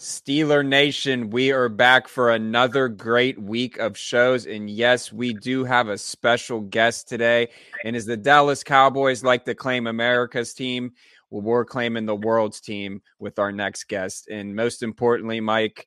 Steeler Nation, we are back for another great week of shows. And yes, we do have a special guest today. And as the Dallas Cowboys like to claim America's team, well, we're claiming the world's team with our next guest. And most importantly, Mike,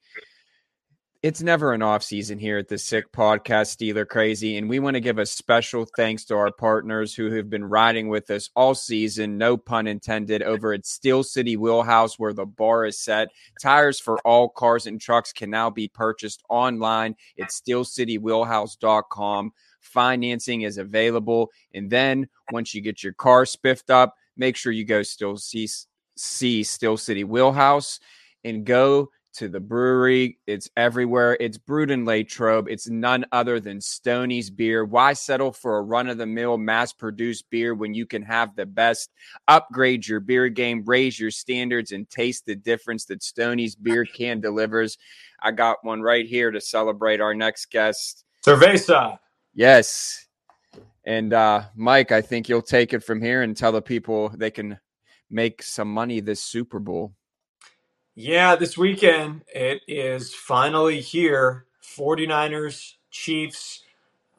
it's never an off season here at the Sick Podcast, Steeler Crazy, and we want to give a special thanks to our partners who have been riding with us all season, no pun intended, over at Steel City Wheelhouse, where the bar is set. Tires for all cars and trucks can now be purchased online at steelcitywheelhouse.com. Financing is available, and then once you get your car spiffed up, make sure you go still see see Steel City Wheelhouse and go to the brewery. It's everywhere. It's brewed in Latrobe. It's none other than Stoney's beer. Why settle for a run of the mill, mass produced beer when you can have the best? Upgrade your beer game, raise your standards, and taste the difference that Stoney's beer can delivers. I got one right here to celebrate our next guest. Cerveza. Yes. And uh, Mike, I think you'll take it from here and tell the people they can make some money this Super Bowl. Yeah, this weekend it is finally here. 49ers, Chiefs.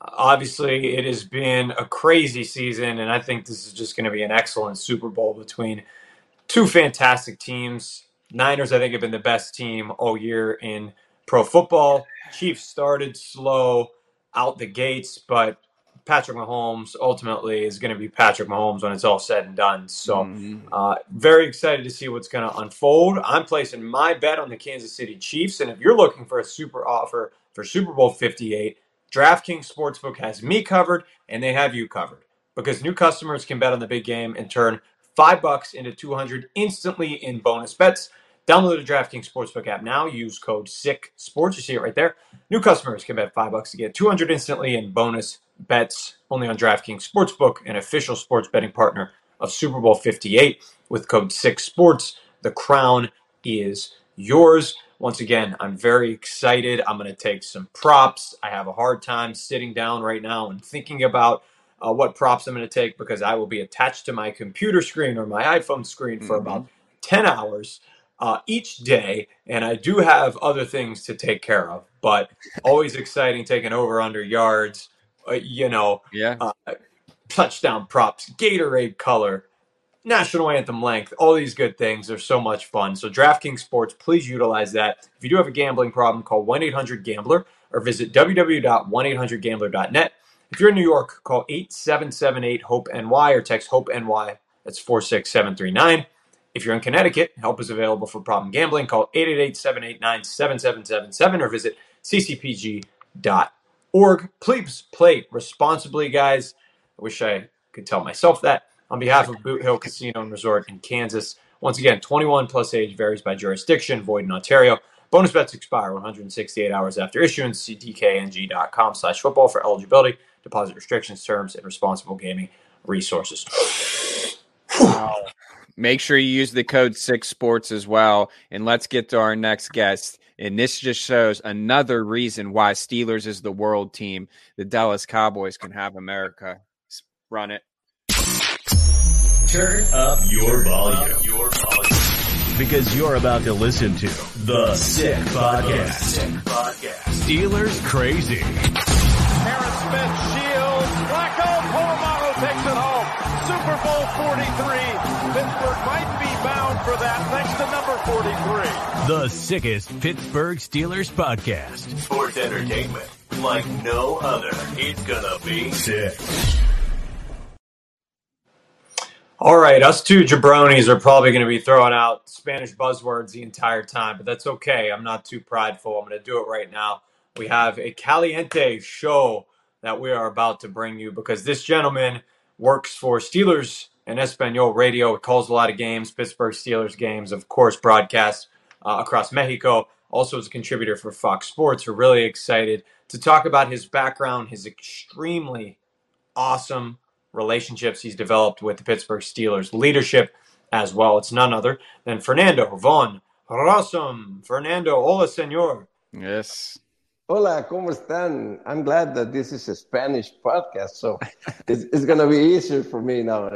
Obviously, it has been a crazy season, and I think this is just going to be an excellent Super Bowl between two fantastic teams. Niners, I think, have been the best team all year in pro football. Chiefs started slow out the gates, but Patrick Mahomes ultimately is going to be Patrick Mahomes when it's all said and done. So, mm-hmm. uh, very excited to see what's going to unfold. I'm placing my bet on the Kansas City Chiefs. And if you're looking for a super offer for Super Bowl 58, DraftKings Sportsbook has me covered and they have you covered because new customers can bet on the big game and turn five bucks into 200 instantly in bonus bets. Download the DraftKings Sportsbook app now. Use code SICK Sports. You see it right there. New customers can bet five bucks to get 200 instantly in bonus bets only on DraftKings Sportsbook, an official sports betting partner of Super Bowl 58. With code 6sports, the crown is yours. Once again, I'm very excited. I'm going to take some props. I have a hard time sitting down right now and thinking about uh, what props I'm going to take because I will be attached to my computer screen or my iPhone screen for mm-hmm. about 10 hours uh, each day. And I do have other things to take care of, but always exciting taking over under yards uh, you know, yeah, uh, touchdown props, Gatorade color, national anthem length, all these good things. They're so much fun. So, DraftKings Sports, please utilize that. If you do have a gambling problem, call 1 800 Gambler or visit www.1800Gambler.net. If you're in New York, call 8778 HOPE NY or text HOPE NY. That's 46739. If you're in Connecticut, help is available for problem gambling. Call 888 789 7777 or visit ccpg.com org. Please play responsibly, guys. I wish I could tell myself that. On behalf of Boot Hill Casino and Resort in Kansas, once again, 21 plus age varies by jurisdiction, void in Ontario. Bonus bets expire 168 hours after issuance. See dkng.com slash football for eligibility, deposit restrictions, terms, and responsible gaming resources. Make sure you use the code Six Sports as well. And let's get to our next guest. And this just shows another reason why Steelers is the world team. The Dallas Cowboys can have America. Run it. Turn up your volume. Your volume. Because you're about to listen to the Sick Podcast. Sick Podcast. Steelers crazy. Harris Smith shields. Flacco Polamalu takes it home. Super Bowl 43. Pittsburgh might be bound for that next to number 43. The sickest Pittsburgh Steelers podcast. Sports entertainment like no other. It's gonna be sick. All right, us two jabronis are probably going to be throwing out Spanish buzzwords the entire time, but that's okay. I'm not too prideful. I'm going to do it right now. We have a caliente show that we are about to bring you because this gentleman works for Steelers and Espanol Radio. It calls a lot of games, Pittsburgh Steelers games, of course, broadcasts uh, across Mexico. Also, as a contributor for Fox Sports, we're really excited to talk about his background, his extremely awesome relationships he's developed with the Pittsburgh Steelers, leadership as well. It's none other than Fernando von Rossum. Fernando, hola, senor. Yes. Hola, ¿cómo están? I'm glad that this is a Spanish podcast, so it's, it's going to be easier for me now.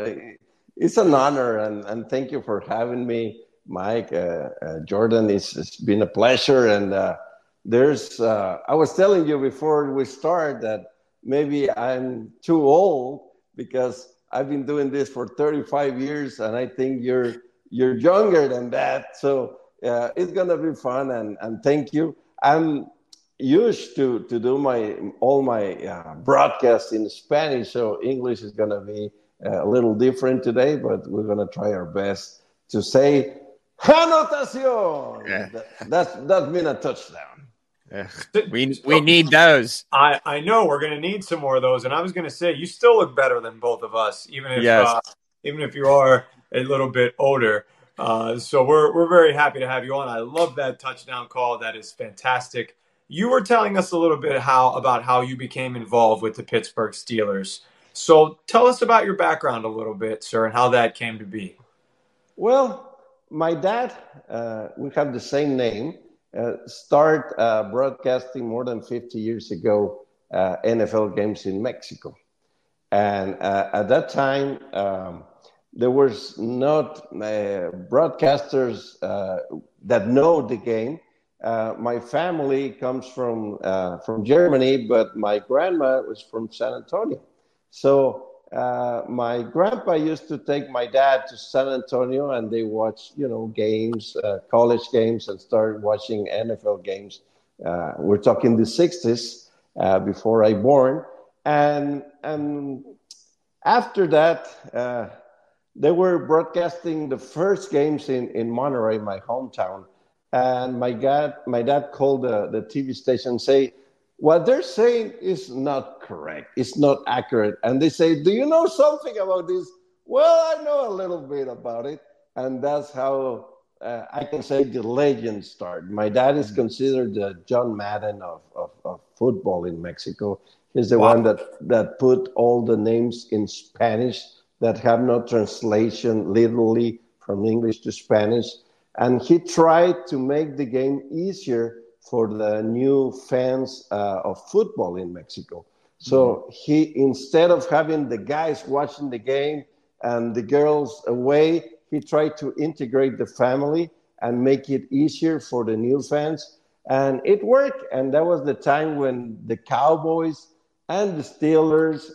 It's an honor, and, and thank you for having me. Mike, uh, uh, Jordan. It's, it's been a pleasure. And uh, there's, uh, I was telling you before we start that maybe I'm too old because I've been doing this for 35 years, and I think you're you're younger than that. So uh, it's gonna be fun, and and thank you. I'm used to to do my all my uh, broadcasts in Spanish, so English is gonna be a little different today, but we're gonna try our best to say anotación. Yeah. That, that's that's been a touchdown. Yeah. We we need those. I I know we're gonna need some more of those, and I was gonna say you still look better than both of us, even if yes. uh, even if you are a little bit older. Uh, so we're we're very happy to have you on. I love that touchdown call. That is fantastic. You were telling us a little bit how about how you became involved with the Pittsburgh Steelers. So tell us about your background a little bit, sir, and how that came to be. Well, my dad, uh, we have the same name uh, start uh, broadcasting more than 50 years ago uh, NFL games in Mexico. And uh, at that time, um, there was not uh, broadcasters uh, that know the game. my family comes from from Germany, but my grandma was from San Antonio. So uh, my grandpa used to take my dad to San Antonio and they watch, you know, games, uh, college games, and started watching NFL games. Uh, we're talking the 60s uh, before I born. And, and after that, uh, they were broadcasting the first games in, in Monterrey, my hometown. And my dad, my dad called the, the TV station say, what they're saying is not correct. It's not accurate. And they say, Do you know something about this? Well, I know a little bit about it. And that's how uh, I can say the legend started. My dad is considered the John Madden of, of, of football in Mexico. He's the wow. one that, that put all the names in Spanish that have no translation literally from English to Spanish. And he tried to make the game easier for the new fans uh, of football in Mexico. So he, instead of having the guys watching the game and the girls away, he tried to integrate the family and make it easier for the new fans. And it worked. And that was the time when the Cowboys and the Steelers,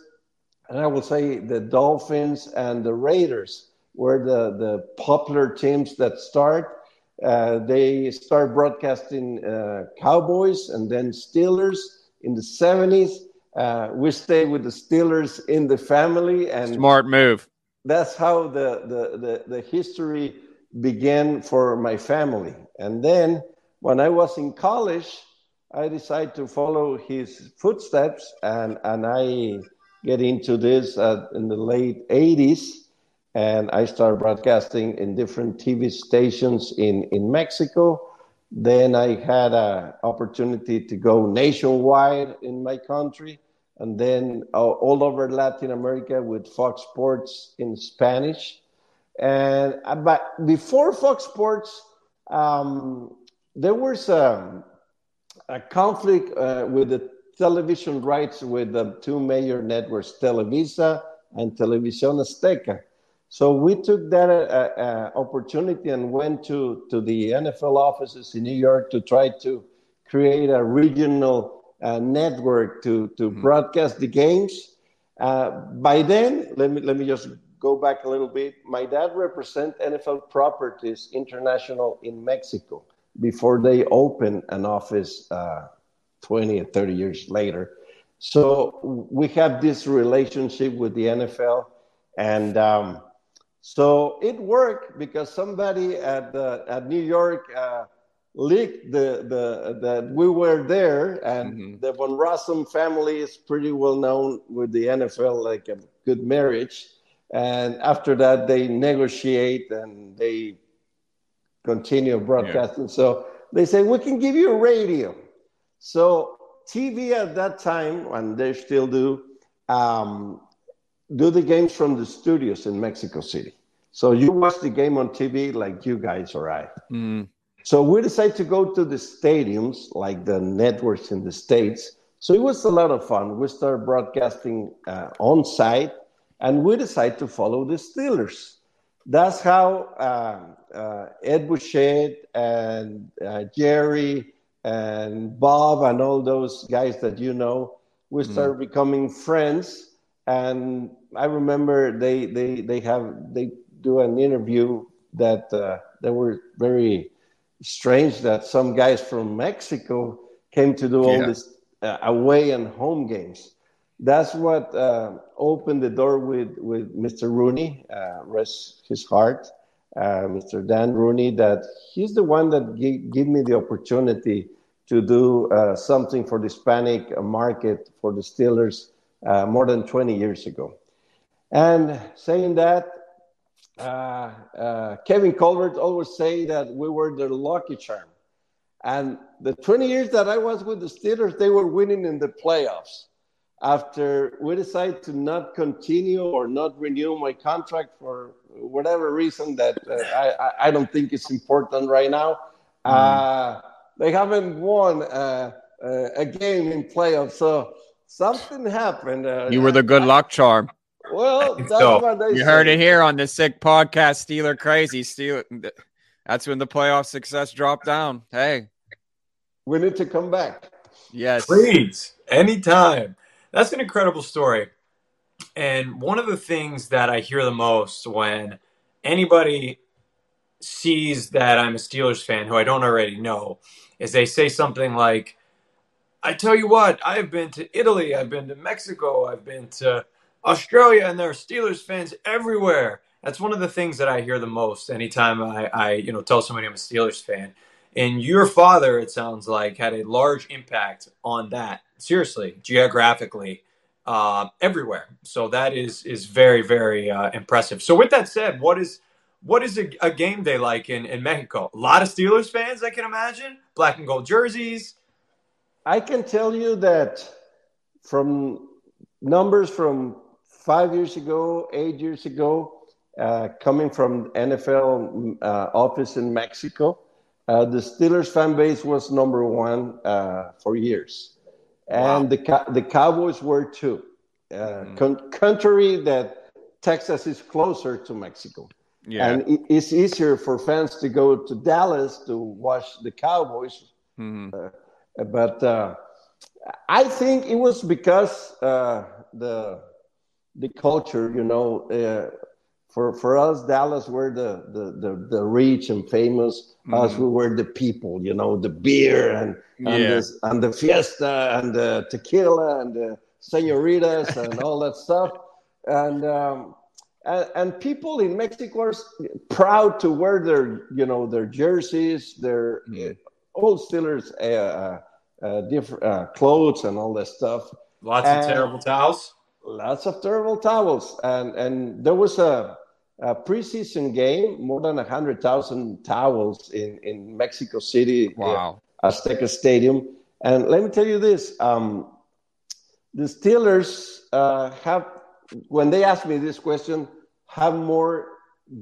and I will say the Dolphins and the Raiders were the, the popular teams that start uh, they start broadcasting uh, Cowboys and then Steelers in the 70s. Uh, we stay with the Steelers in the family, and smart move. That's how the, the, the, the history began for my family. And then when I was in college, I decided to follow his footsteps, and, and I get into this uh, in the late 80s and I started broadcasting in different TV stations in, in Mexico. Then I had an opportunity to go nationwide in my country, and then uh, all over Latin America with Fox Sports in Spanish. And uh, but before Fox Sports, um, there was a, a conflict uh, with the television rights with the two major networks, Televisa and Televisión Azteca. So we took that uh, uh, opportunity and went to, to the NFL offices in New York to try to create a regional uh, network to, to mm-hmm. broadcast the games. Uh, by then, let me, let me just go back a little bit. My dad represent NFL Properties International in Mexico before they opened an office uh, 20 or 30 years later. So we have this relationship with the NFL and um, so it worked because somebody at the, at New York uh, leaked the, the that we were there, and mm-hmm. the von Rossum family is pretty well known with the NFL, like a good marriage. And after that, they negotiate and they continue broadcasting. Yeah. So they say we can give you a radio. So TV at that time, and they still do, um, do the games from the studios in Mexico City. So you watch the game on TV like you guys or I. Mm. So we decided to go to the stadiums like the networks in the States. So it was a lot of fun. We started broadcasting uh, on site and we decided to follow the Steelers. that's how uh, uh, Ed Bouchette and uh, Jerry and Bob and all those guys that you know, we mm-hmm. started mm. becoming friends. And I remember they they they have they do an interview that uh, they were very strange that some guys from Mexico came to do all this uh, away and home games. That's what uh, opened the door with, with Mr. Rooney, uh, rest his heart, uh, Mr. Dan Rooney, that he's the one that gave, gave me the opportunity to do uh, something for the Hispanic market for the Steelers uh, more than 20 years ago. And saying that, uh, uh, Kevin Colbert always say that we were the lucky charm. And the 20 years that I was with the Steelers, they were winning in the playoffs. After we decided to not continue or not renew my contract for whatever reason that uh, I, I don't think is important right now, mm. they haven't won uh, uh, a game in playoffs. So something happened. Uh, you were the good luck charm. Well, that's so, what they you say. heard it here on the sick podcast. Steeler crazy. Steeler. That's when the playoff success dropped down. Hey, we need to come back. Yes, please, anytime. That's an incredible story. And one of the things that I hear the most when anybody sees that I'm a Steelers fan who I don't already know is they say something like, I tell you what, I've been to Italy, I've been to Mexico, I've been to Australia and there are Steelers fans everywhere. That's one of the things that I hear the most anytime I, I you know tell somebody I'm a Steelers fan. And your father, it sounds like, had a large impact on that. Seriously, geographically, uh, everywhere. So that is is very very uh, impressive. So with that said, what is what is a, a, game day like in, in Mexico? A lot of Steelers fans, I can imagine, black and gold jerseys. I can tell you that from numbers from five years ago, eight years ago, uh, coming from NFL uh, office in Mexico, uh, the Steelers fan base was number one uh, for years, and wow. the the Cowboys were too. Mm. Con- contrary that Texas is closer to Mexico, yeah. and it's easier for fans to go to Dallas to watch the Cowboys. Mm-hmm. Uh, but I think it was because the the culture, you know. Uh, for for us, Dallas were the the the, the rich and famous. Mm. Us, we were the people, you know, the beer and and, yeah. the, and the fiesta and the tequila and the senoritas and all that stuff. And, um, and and people in Mexico are proud to wear their you know their jerseys, their mm. Old Steelers uh, uh, uh different uh, clothes and all that stuff. Lots and, of terrible towels lots of terrible towels. And, and there was a, a preseason game, more than 100,000 towels in, in Mexico City, wow. Azteca Stadium. And let me tell you this um, the Steelers uh, have, when they ask me this question, have more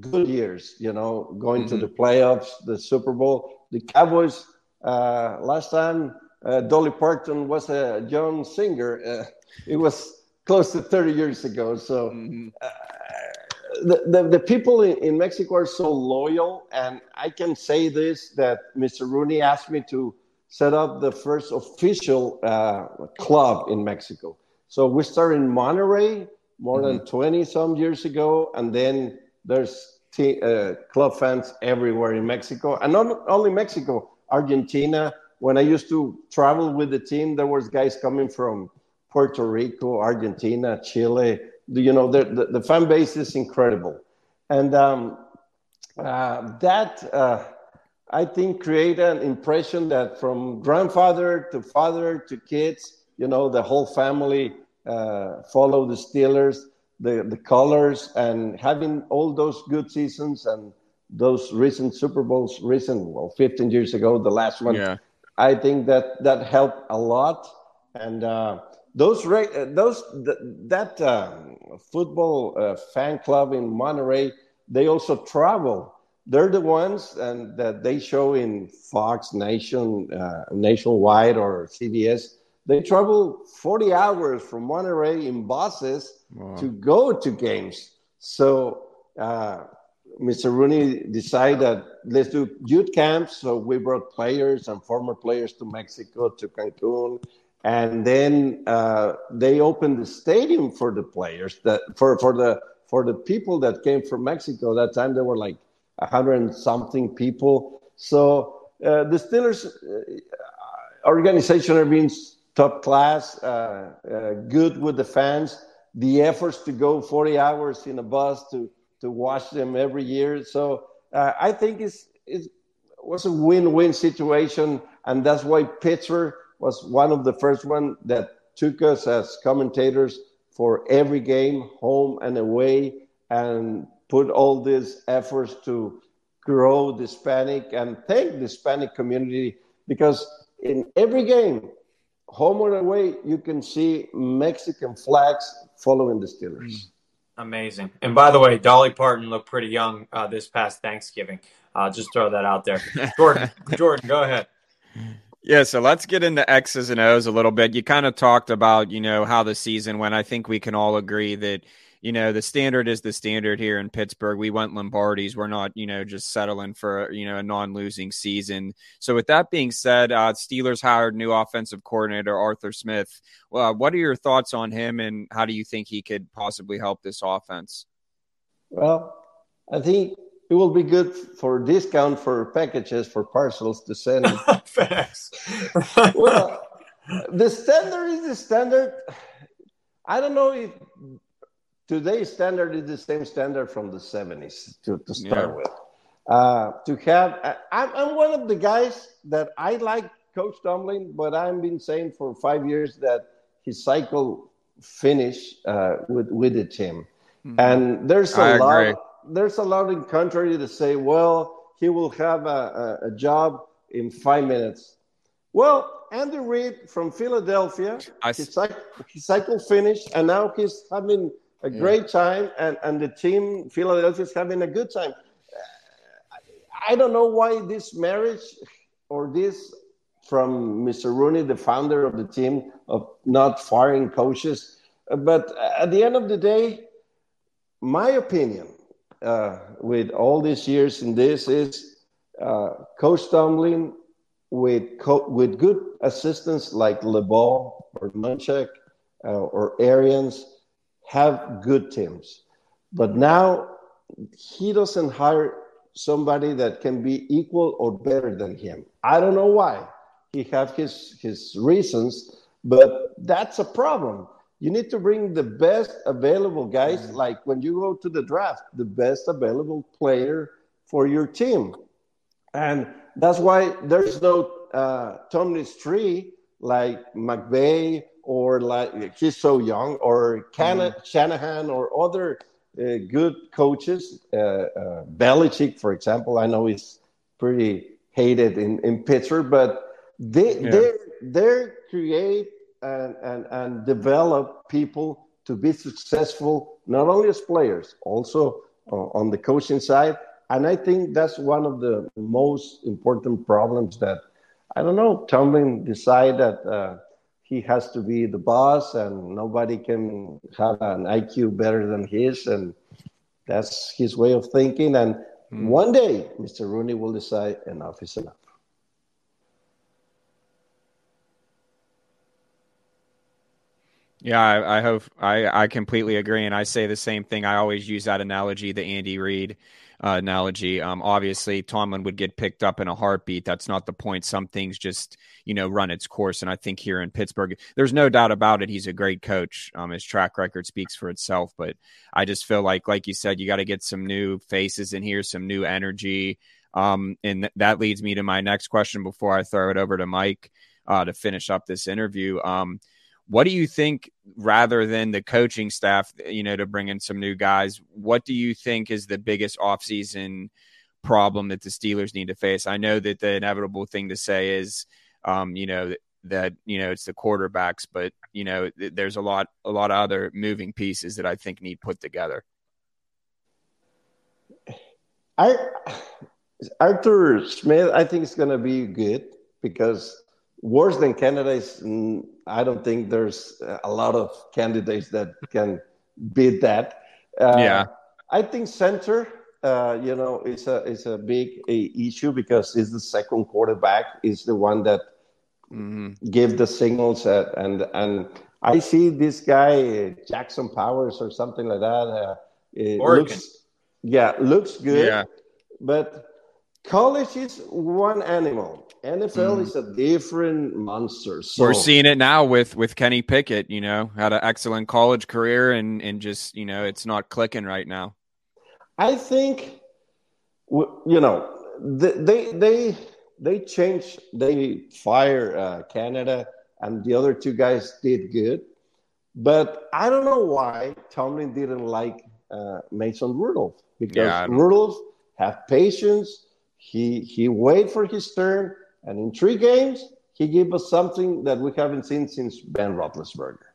good years, you know, going mm-hmm. to the playoffs, the Super Bowl. The Cowboys, uh, last time uh, Dolly Parton was a young singer, uh, it was close to 30 years ago. So mm-hmm. uh, the, the, the, people in, in, Mexico are so loyal. And I can say this that Mr. Rooney asked me to set up the first official uh, club in Mexico. So we started in Monterrey more mm-hmm. than 20 some years ago. And then there's t- uh, club fans everywhere in Mexico. And not only Mexico, Argentina. When I used to travel with the team, there was guys coming from Puerto Rico, Argentina, Chile. You know, the, the, the fan base is incredible. And um, uh, that, uh, I think, created an impression that from grandfather to father to kids, you know, the whole family uh, follow the Steelers, the, the colors, and having all those good seasons and those recent Super Bowls, recent, well, 15 years ago, the last one. Yeah. I think that that helped a lot. And uh, those uh, those that um, football uh, fan club in Monterrey, they also travel. They're the ones and that they show in Fox Nation, uh, Nationwide, or CBS. They travel 40 hours from Monterrey in buses wow. to go to games. So uh, Mr. Rooney decided let's do youth camps. So we brought players and former players to Mexico, to Cancun, and then uh, they opened the stadium for the players that for for the for the people that came from Mexico. That time there were like a hundred and something people. So uh, the Steelers uh, organization are being top class, uh, uh, good with the fans. The efforts to go 40 hours in a bus to to watch them every year. So uh, I think it's it was a win-win situation, and that's why Pittsburgh was one of the first one that took us as commentators for every game, home and away, and put all these efforts to grow the Hispanic and thank the Hispanic community because in every game, home or away, you can see Mexican flags following the Steelers. Amazing. And by the way, Dolly Parton looked pretty young uh, this past Thanksgiving. Uh, just throw that out there. Jordan, Jordan, go ahead. Yeah, so let's get into X's and O's a little bit. You kind of talked about, you know, how the season went. I think we can all agree that, you know, the standard is the standard here in Pittsburgh. We want Lombardi's. We're not, you know, just settling for, you know, a non losing season. So, with that being said, uh, Steelers hired new offensive coordinator Arthur Smith. Well, what are your thoughts on him and how do you think he could possibly help this offense? Well, I think it will be good for discount for packages for parcels to send. Facts. well, the standard is the standard. I don't know if today's standard is the same standard from the 70s to, to start yeah. with. Uh, to have, I'm, I'm one of the guys that I like Coach Tomlin, but I've been saying for five years that his cycle finish uh, with with the team, mm-hmm. and there's a I lot. Agree there's a lot in country to say, well, he will have a, a, a job in five minutes. Well, Andy Reid from Philadelphia, I, his, cycle, his cycle finished, and now he's having a great time, and, and the team, Philadelphia, is having a good time. I don't know why this marriage or this from Mr. Rooney, the founder of the team, of not firing coaches. But at the end of the day, my opinion, uh, with all these years in this is uh, Coach Tomlin with co- with good assistants like LeBeau or Munchak uh, or Arians have good teams, but now he doesn't hire somebody that can be equal or better than him. I don't know why. He have his his reasons, but that's a problem you need to bring the best available guys, mm-hmm. like when you go to the draft, the best available player for your team. And that's why there's no uh, Tomlin's tree like McVay or like he's so young or Can- mm-hmm. Shanahan or other uh, good coaches. Uh, uh, Belichick, for example, I know he's pretty hated in, in Pittsburgh, but they yeah. they they create and, and, and develop people to be successful, not only as players, also uh, on the coaching side. And I think that's one of the most important problems that, I don't know, Tomlin decided that uh, he has to be the boss and nobody can have an IQ better than his. And that's his way of thinking. And mm. one day, Mr. Rooney will decide enough is enough. Yeah, I, I, hope I, I completely agree, and I say the same thing. I always use that analogy, the Andy Reid uh, analogy. Um, obviously, Tomlin would get picked up in a heartbeat. That's not the point. Some things just you know run its course, and I think here in Pittsburgh, there's no doubt about it. He's a great coach. Um, his track record speaks for itself. But I just feel like, like you said, you got to get some new faces in here, some new energy. Um, and th- that leads me to my next question before I throw it over to Mike uh, to finish up this interview. Um, what do you think, rather than the coaching staff, you know, to bring in some new guys, what do you think is the biggest offseason problem that the Steelers need to face? I know that the inevitable thing to say is, um, you know, that, you know it's the quarterbacks, but you know, th- there's a lot, a lot of other moving pieces that I think need put together. I Arthur Smith, I think it's going to be good because worse than candidates, I don't think there's a lot of candidates that can beat that. Uh, yeah. I think center, uh, you know, is a is a big a issue because it's the second quarterback is the one that mm-hmm. give the signals at, and and I see this guy Jackson Powers or something like that. Uh, looks, yeah, looks good. Yeah. But college is one animal. NFL mm. is a different monster. So. We're seeing it now with with Kenny Pickett. You know, had an excellent college career, and and just you know, it's not clicking right now. I think, you know, they they they change. They fire uh, Canada, and the other two guys did good. But I don't know why Tomlin didn't like uh, Mason Rudolph because yeah, Rudolph have patience. He he wait for his turn, and in three games he gave us something that we haven't seen since Ben Roethlisberger.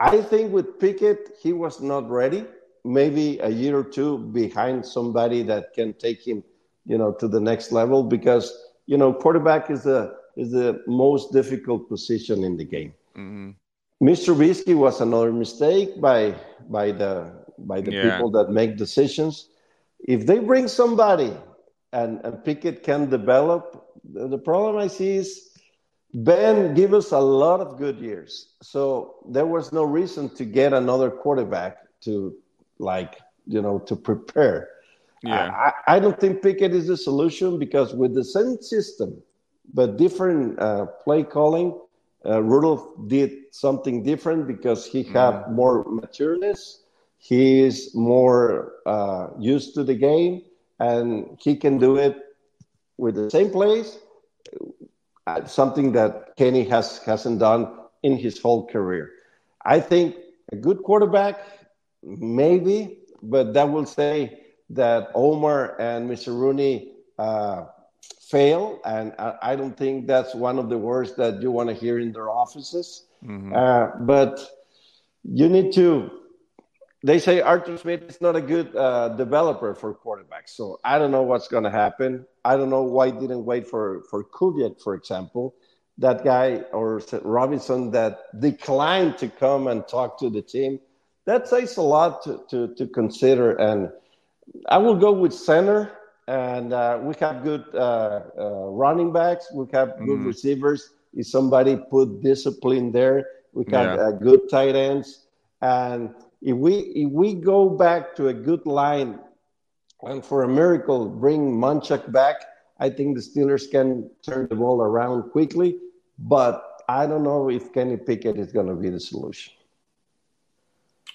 I think with Pickett he was not ready. Maybe a year or two behind somebody that can take him, you know, to the next level because you know quarterback is the is the most difficult position in the game. Mm-hmm. Mr. Trubisky was another mistake by by the by the yeah. people that make decisions. If they bring somebody and, and Pickett can develop, the, problem I see is Ben gave us a lot of good years. So there was no reason to get another quarterback to like, you know, to prepare. Yeah. I, I don't think Pickett is the solution because with the same system, but different uh, play calling, uh, Rudolph did something different because he had mm. more matureness he is more uh, used to the game and he can do it with the same plays, uh, something that Kenny has, hasn't done in his whole career. I think a good quarterback, maybe, but that will say that Omar and Mr. Rooney uh, fail, and I, I, don't think that's one of the words that you want to hear in their offices. Mm-hmm. Uh, but you need to they say Arthur Smith is not a good uh, developer for quarterbacks. So I don't know what's going to happen. I don't know why didn't wait for for Kubiak, for example, that guy or Robinson that declined to come and talk to the team. That says a lot to to, to consider. And I will go with center. And uh, we have good uh, uh running backs. We have good mm. receivers. If somebody put discipline there, we have yeah. Uh, good tight ends and if we if we go back to a good line and for a miracle bring Munchak back, I think the Steelers can turn the ball around quickly. But I don't know if Kenny Pickett is going to be the solution.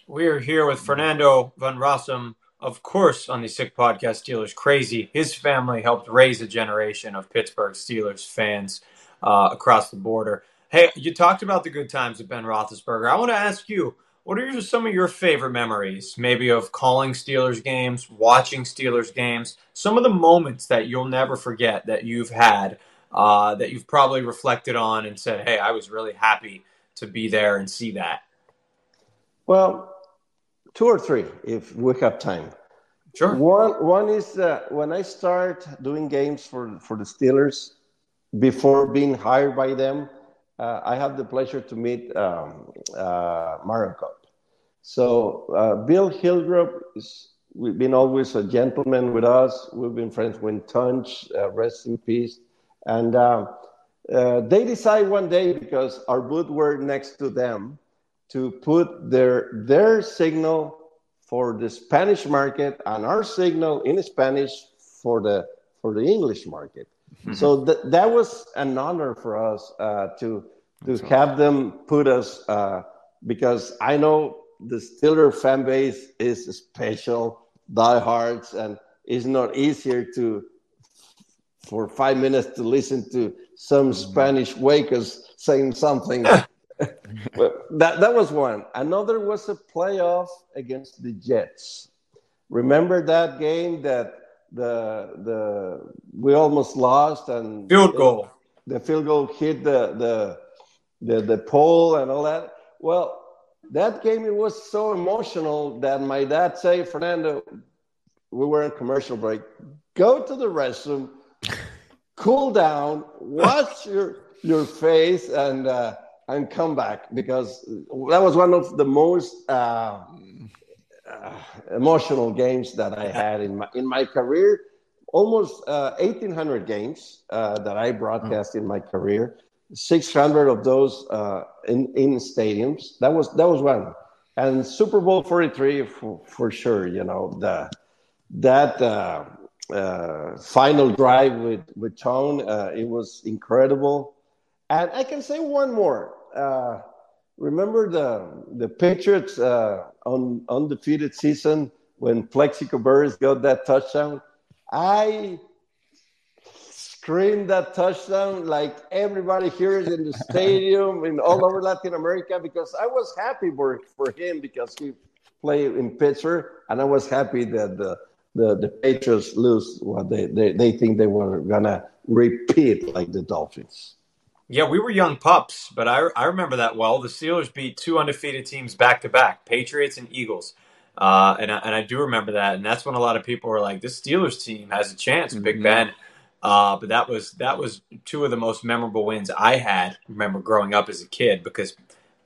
We are here with Fernando Von Rossum, of course, on the Sick Podcast Steelers Crazy. His family helped raise a generation of Pittsburgh Steelers fans uh, across the border. Hey, you talked about the good times of Ben Roethlisberger. I want to ask you what are some of your favorite memories, maybe of calling Steelers games, watching Steelers games, some of the moments that you'll never forget that you've had, uh, that you've probably reflected on and said, hey, I was really happy to be there and see that? Well, two or three, if we have time. Sure. One, one is uh, when I start doing games for, for the Steelers, before being hired by them, uh, I have the pleasure to meet um, uh, Mario. So uh, Bill Hillgrove is we've been always a gentleman with us. We've been friends with Tunch, uh, rest in peace. And uh, uh, they decide one day because our booth were next to them to put their their signal for the Spanish market and our signal in Spanish for the for the English market. Mm-hmm. So th- that was an honor for us uh, to to That's have awesome. them put us uh, because I know the Steeler fan base is special, diehards, and it's not easier to for five minutes to listen to some mm-hmm. Spanish wakers saying something. that that was one. Another was a playoff against the Jets. Remember that game that the the we almost lost and field goal. the field goal hit the the the the pole and all that. Well, that game it was so emotional that my dad said, Fernando, we were in commercial break. Go to the restroom, cool down, wash your your face, and uh, and come back because that was one of the most uh, uh, emotional games that I had in my in my career. Almost uh, 1,800 games uh, that I broadcast in my career. 600 of those uh, in in stadiums. That was that was one. And Super Bowl 43 for, for sure. You know the that uh, uh, final drive with with Tone. It was incredible. And I can say one more. Remember the the Patriots uh, on undefeated season when Plaxico Burress got that touchdown. I screamed that touchdown like everybody here is in the stadium and all over Latin America because I was happy for, for him because he played in Pittsburgh and I was happy that the the, the Patriots lose what they, they, they think they were gonna repeat like the Dolphins. Yeah, we were young pups, but I, I remember that well. The Steelers beat two undefeated teams back to back, Patriots and Eagles. Uh, and, I, and I do remember that. And that's when a lot of people were like, this Steelers team has a chance, mm-hmm. Big Ben. Uh, but that was that was two of the most memorable wins I had. Remember growing up as a kid because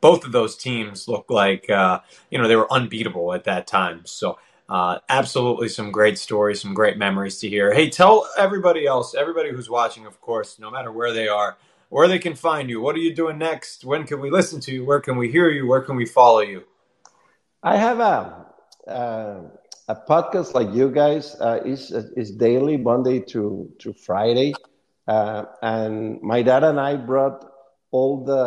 both of those teams looked like uh, you know they were unbeatable at that time. So uh, absolutely some great stories, some great memories to hear. Hey, tell everybody else, everybody who's watching, of course, no matter where they are, where they can find you. What are you doing next? When can we listen to you? Where can we hear you? Where can we follow you? I have a uh, a podcast like you guys uh, is is daily, Monday to to Friday, uh, and my dad and I brought all the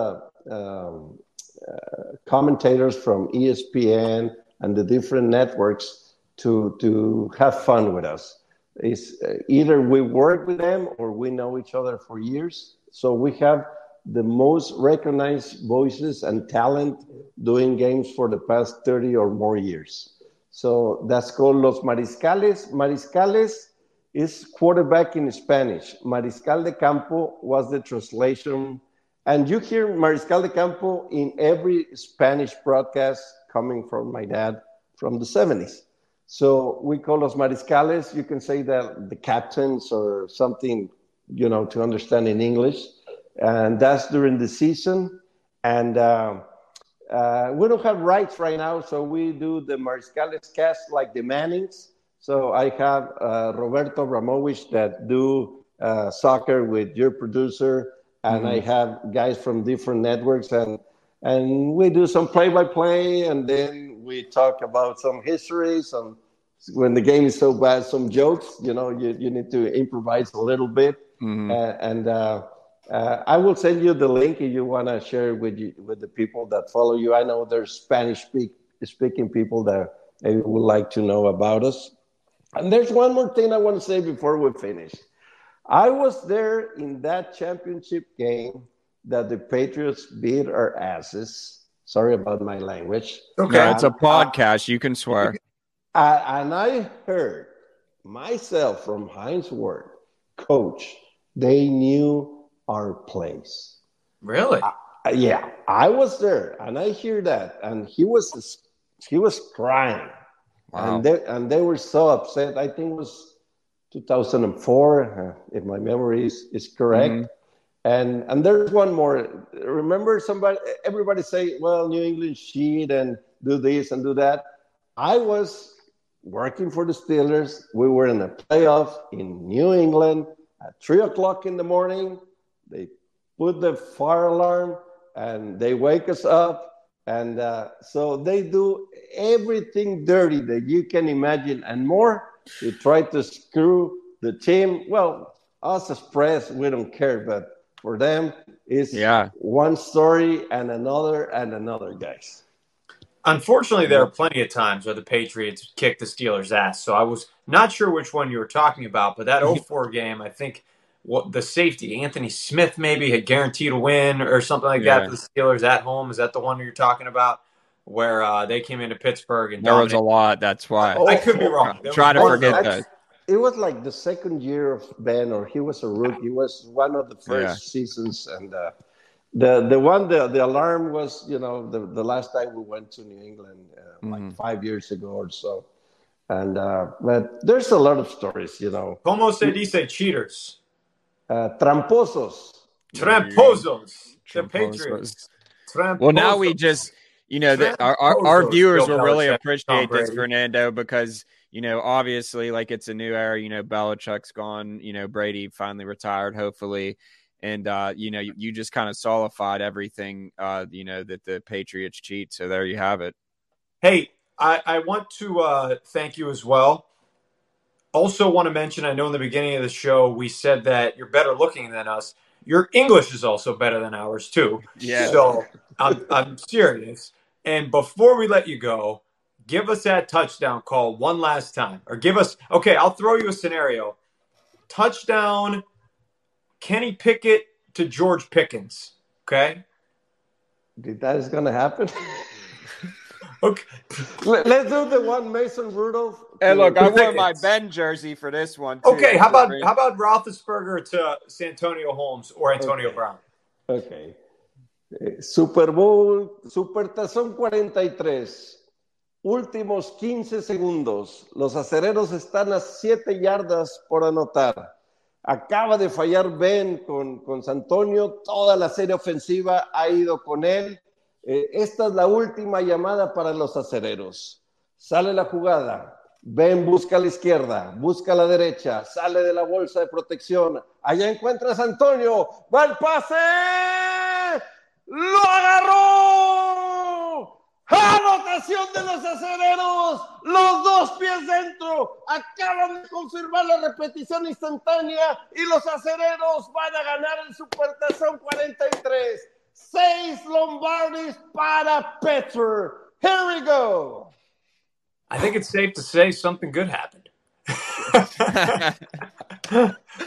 um, uh, commentators from ESPN and the different networks to to have fun with us. Is uh, either we work with them or we know each other for years so we have the most recognized voices and talent doing games for the past 30 or more years. So that's called Los Mariscales. Mariscales is quarterback in Spanish. Mariscal de Campo was the translation. And you hear Mariscal de Campo in every Spanish broadcast coming from my dad from the 70s. So we call Los Mariscales. You can say that the captains or something you know, to understand in English. And that's during the season. And uh, uh, we don't have rights right now, so we do the Mariscales cast like the Mannings. So I have uh, Roberto Abramovich that do uh, soccer with your producer, and mm-hmm. I have guys from different networks, and and we do some play-by-play, and then we talk about some history, some when the game is so bad, some jokes. You know, you, you need to improvise a little bit. Mm-hmm. Uh, and uh, uh, I will send you the link if you want to share with you, with the people that follow you. I know there's Spanish speak, speaking people that would like to know about us. And there's one more thing I want to say before we finish. I was there in that championship game that the Patriots beat our asses. Sorry about my language. Okay, it's a podcast. you can swear. I, and I heard myself from Hines Ward, coach, they knew our place. Really? I, yeah, I was there, and I hear that, and he was he was crying, wow. and they and they were so upset. I think it was 2004, uh, if my memory is, is correct. Mm-hmm. And and there's one more. Remember, somebody, everybody say, "Well, New England cheat and do this and do that." I was working for the Steelers. We were in a playoff in New England at three o'clock in the morning. They put the fire alarm and they wake us up. And uh, so they do everything dirty that you can imagine and more They try to screw the team. Well, us as press, we don't care, but for them, it's yeah. one story and another and another, guys. Unfortunately, there are plenty of times where the Patriots kicked the Steelers' ass. So I was not sure which one you were talking about, but that 04 game, I think what the safety, Anthony Smith, maybe had guaranteed a win or something like yeah. that for the Steelers at home. Is that the one you're talking about? Where uh, they came into Pittsburgh and there dominated. was a lot. That's why I could be wrong. Try to forget that. It was like the second year of Ben, or he was a rookie. He was one of the first yeah. seasons, and uh, the the one the, the alarm was you know the, the last time we went to New England uh, mm-hmm. like five years ago or so, and uh, but there's a lot of stories you know. Como se dice cheaters? Uh, tramposos. Tramposos. The Patriots. Tramposos. Well, now we just you know, the, our, our, our viewers will really appreciate this, Fernando, because you know, obviously, like it's a new era. You know, Belichick's gone. You know, Brady finally retired, hopefully, and uh, you know, you, you just kind of solidified everything. Uh, you know that the Patriots cheat. So there you have it. Hey, I, I want to uh, thank you as well. Also, want to mention. I know in the beginning of the show we said that you're better looking than us. Your English is also better than ours too. Yeah. So I'm I'm serious. And before we let you go, give us that touchdown call one last time. Or give us, okay, I'll throw you a scenario. Touchdown, Kenny Pickett to George Pickens. Okay. Did that is going to happen. okay. Let's do the one Mason Rudolph. Hey, look, I wore my Ben jersey for this one. Too. Okay, how about how about Roethlisberger to Santonio Holmes or Antonio okay. Brown? Okay. Eh, Super Bowl, Super Tazón 43. Últimos 15 segundos. Los acereros están a 7 yardas por anotar. Acaba de fallar Ben con, con Santonio. Toda la serie ofensiva ha ido con él. Eh, esta es la última llamada para los acereros. Sale la jugada. Ben busca a la izquierda, busca a la derecha, sale de la bolsa de protección. Allá encuentra a Santonio. ¡Va el pase! ¡Lo agarró! ¡Anotación de los acereros! Los dos pies dentro. Acaban de confirmar la repetición instantánea y los acereros van a ganar el Supertazón 43. Seis Lombardis para Petr. Here we go. I think it's safe to say something good happened.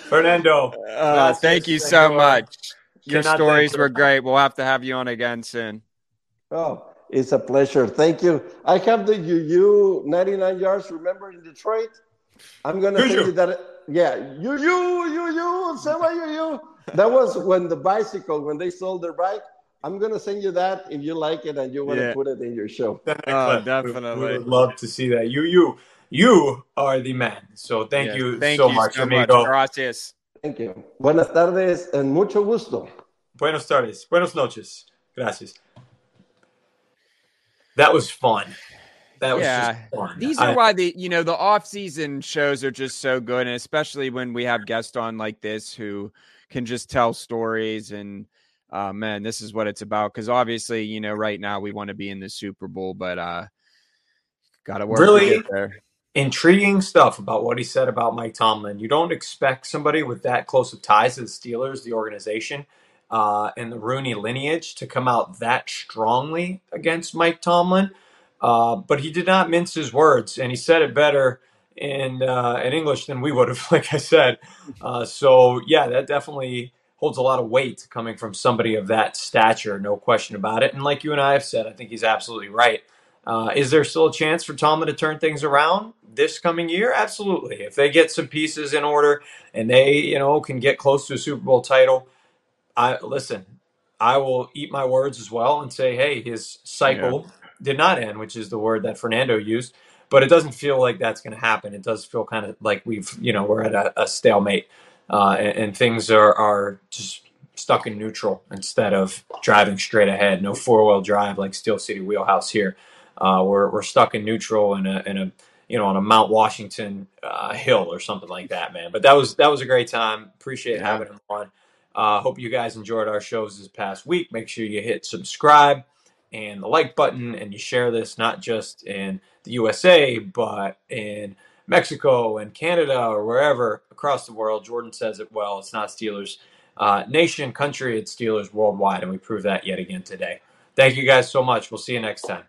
Fernando. Uh, thank you so much. Your stories were great. We'll have to have you on again soon. Oh, it's a pleasure. Thank you. I have the UU 99 yards. Remember in Detroit? I'm going to send you that. Yeah, UU, UU, Sema UU. That was when the bicycle, when they sold their bike. I'm going to send you that if you like it and you want Yeah. to put it in your show. Oh, We definitely. would love to see that. You, you, you are the man. So thank Yes, you Thank so you much, so much. Gracias. Thank you. Buenas tardes and mucho gusto. Buenos tardes. Buenos noches. Gracias. That was fun. That was Yeah. just fun. These are I- why the you know the off season shows are just so good, and especially when we have guests on like this who can just tell stories and uh man, this is what it's about. Because obviously, you know, right now we want to be in the Super Bowl, but uh gotta work Really? there. intriguing stuff about what he said about Mike Tomlin. You don't expect somebody with that close of ties to the Steelers, the organization, uh, and the Rooney lineage to come out that strongly against Mike Tomlin. Uh, but he did not mince his words, and he said it better in uh, in English than we would have, like I said. Uh, so yeah, that definitely holds a lot of weight coming from somebody of that stature, no question about it. And like you and I have said, I think he's absolutely right. Uh, is there still a chance for Tomlin to turn things around this coming year? Absolutely. If they get some pieces in order and they, you know, can get close to a Super Bowl title, I listen. I will eat my words as well and say, hey, his cycle did not end, which is the word that Fernando used. But it doesn't feel like that's going to happen. It does feel kind of like we've, you know, we're at a, a stalemate, uh, and, and things are are just stuck in neutral instead of driving straight ahead. No four wheel drive like Steel City Wheelhouse here. Uh, we're we're stuck in neutral in a in a you know on a Mount Washington uh, hill or something like that, man. But that was that was a great time. Appreciate Yeah. having him on. Uh, hope you guys enjoyed our shows this past week. Make sure you hit subscribe and the like button, and you share this not just in the USA but in Mexico and Canada or wherever across the world. Jordan says it well. It's not Steelers uh, nation, country. It's Steelers worldwide, and we prove that yet again today. Thank you guys so much. We'll see you next time.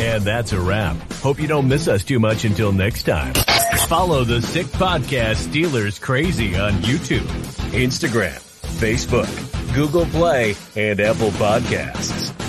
And that's a wrap. Hope you don't miss us too much until next time. Follow the Sick Podcast Steelers Crazy on YouTube, Instagram, Facebook, Google Play, and Apple Podcasts.